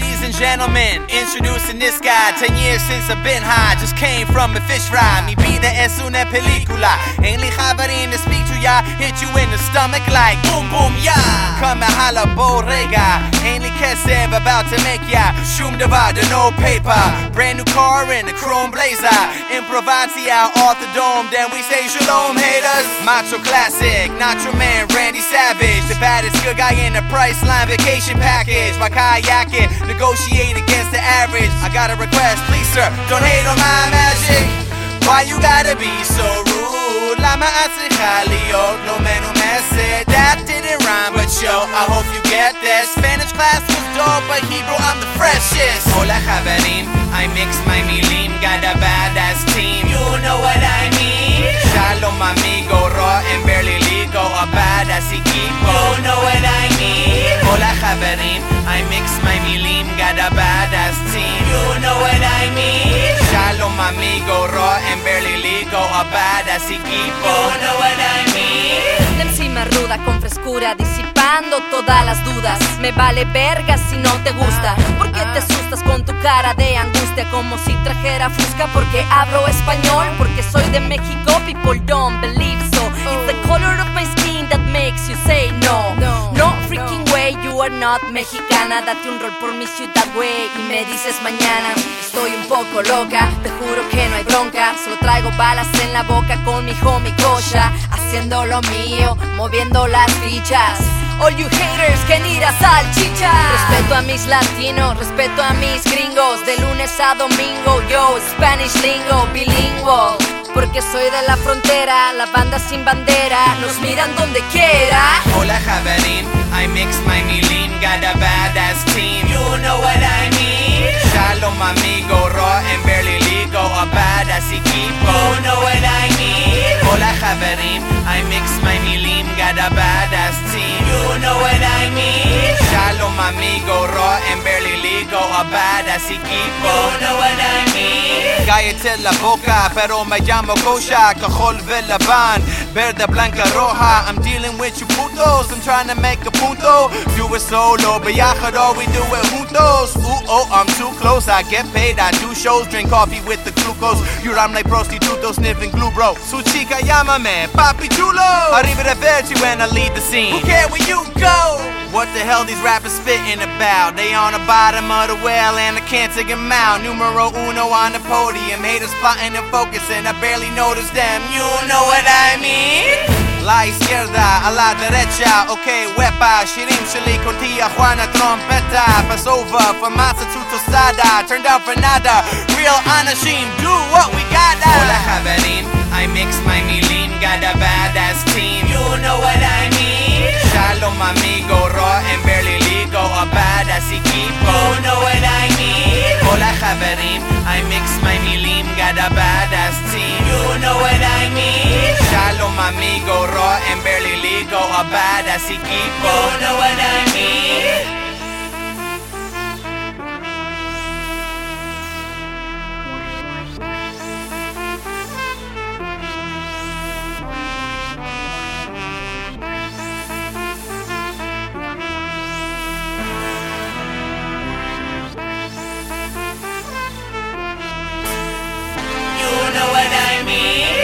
and gentlemen, introducing this guy. Ten years since I've been high, just came from a fish fry. Mi vida es una película. Ain't Javerin to speak to ya, hit you in the stomach like boom boom ya. Come and holla borrega Ain't Kesev about to make ya. Shum divider, no paper. Brand new car in a chrome blazer. Improvancia off the dome, then we say shalom haters. Macho classic, Nacho man, Randy Savage. The baddest good guy in the Priceline vacation package. My kayaking, negotiate against the average. I got a request, please sir, don't hate on my magic. Why you gotta be so rude? Lama צריכה להיות no מנומסת I hope you get this. Spanish class was dope, but Hebrew I'm the freshest. Hola Chaverim, I mix my milim, got a badass team. You know what I mean. Shalom amigo, raw and barely legal, a badass equipo. You know what I mean. Hola Chaverim, I mix my milim, got a badass team. You know what I mean. Shalom amigo, raw and barely legal, a badass equipo. You know what I mean. Encima ruda con frescura disipando todas las dudas. Me vale verga si no te gusta. Porque te asustas con tu cara de angustia Como si trajera fusca porque hablo español Porque soy de México, people don't believe not mexicana. Date un rol por mi ciudad, güey Y me dices mañana. Estoy un poco loca, te juro que no hay bronca. Solo traigo balas en la boca con mi homie Kosha Haciendo lo mío, moviendo las fichas. All you haters que ir a salchicha. Respeto a mis latinos, respeto a mis gringos. De lunes a domingo, yo Spanish lingo, bilingüe. Porque soy de la frontera, la banda sin bandera, nos miran donde quiera. Hola, Javerín. I mix my milim, got a badass team, you know what I mean Shalom amigo, raw and barely legal, a badass equipo, you know what I mean Hola חברים, I mix my milim, got a badass team, you know what I mean Shalom amigo, raw and barely badass equipo, know what I mean Cállate la boca, pero me llamo Kosha, cajol velabán, verde, blanca, roja. I'm dealing with you putos, I'm trying to make a punto. Do it solo, viajero, we do it juntos. Ooh, oh, I'm too close, I get paid, I do shows, drink coffee with the glucose. You rhyme like prostituto, sniffing glue, bro. Su chica, llámame, papi chulo. Arriba de verti when I lead the scene. Who care where you go? What the hell these rappers spitting about? They on the bottom of the well and I can't take them out. Numero uno on the podium, haters plotting and focusing. I barely notice them. You know what I mean? La izquierda a la derecha, ok, huepa, shirim shili con Juana trompeta. Pass over, from masa to tostada, turned out for nada. Real anashim, do what we gotta. Hola, Javerin, I mix my milin, got a badass team my amigo, raw and barely legal, a badass equipo, know what I mean? Hola Chaverim, I mix my milim, got a badass team, you know what I mean? Shalom amigo, raw and barely legal, a badass equipo, know what I mean? You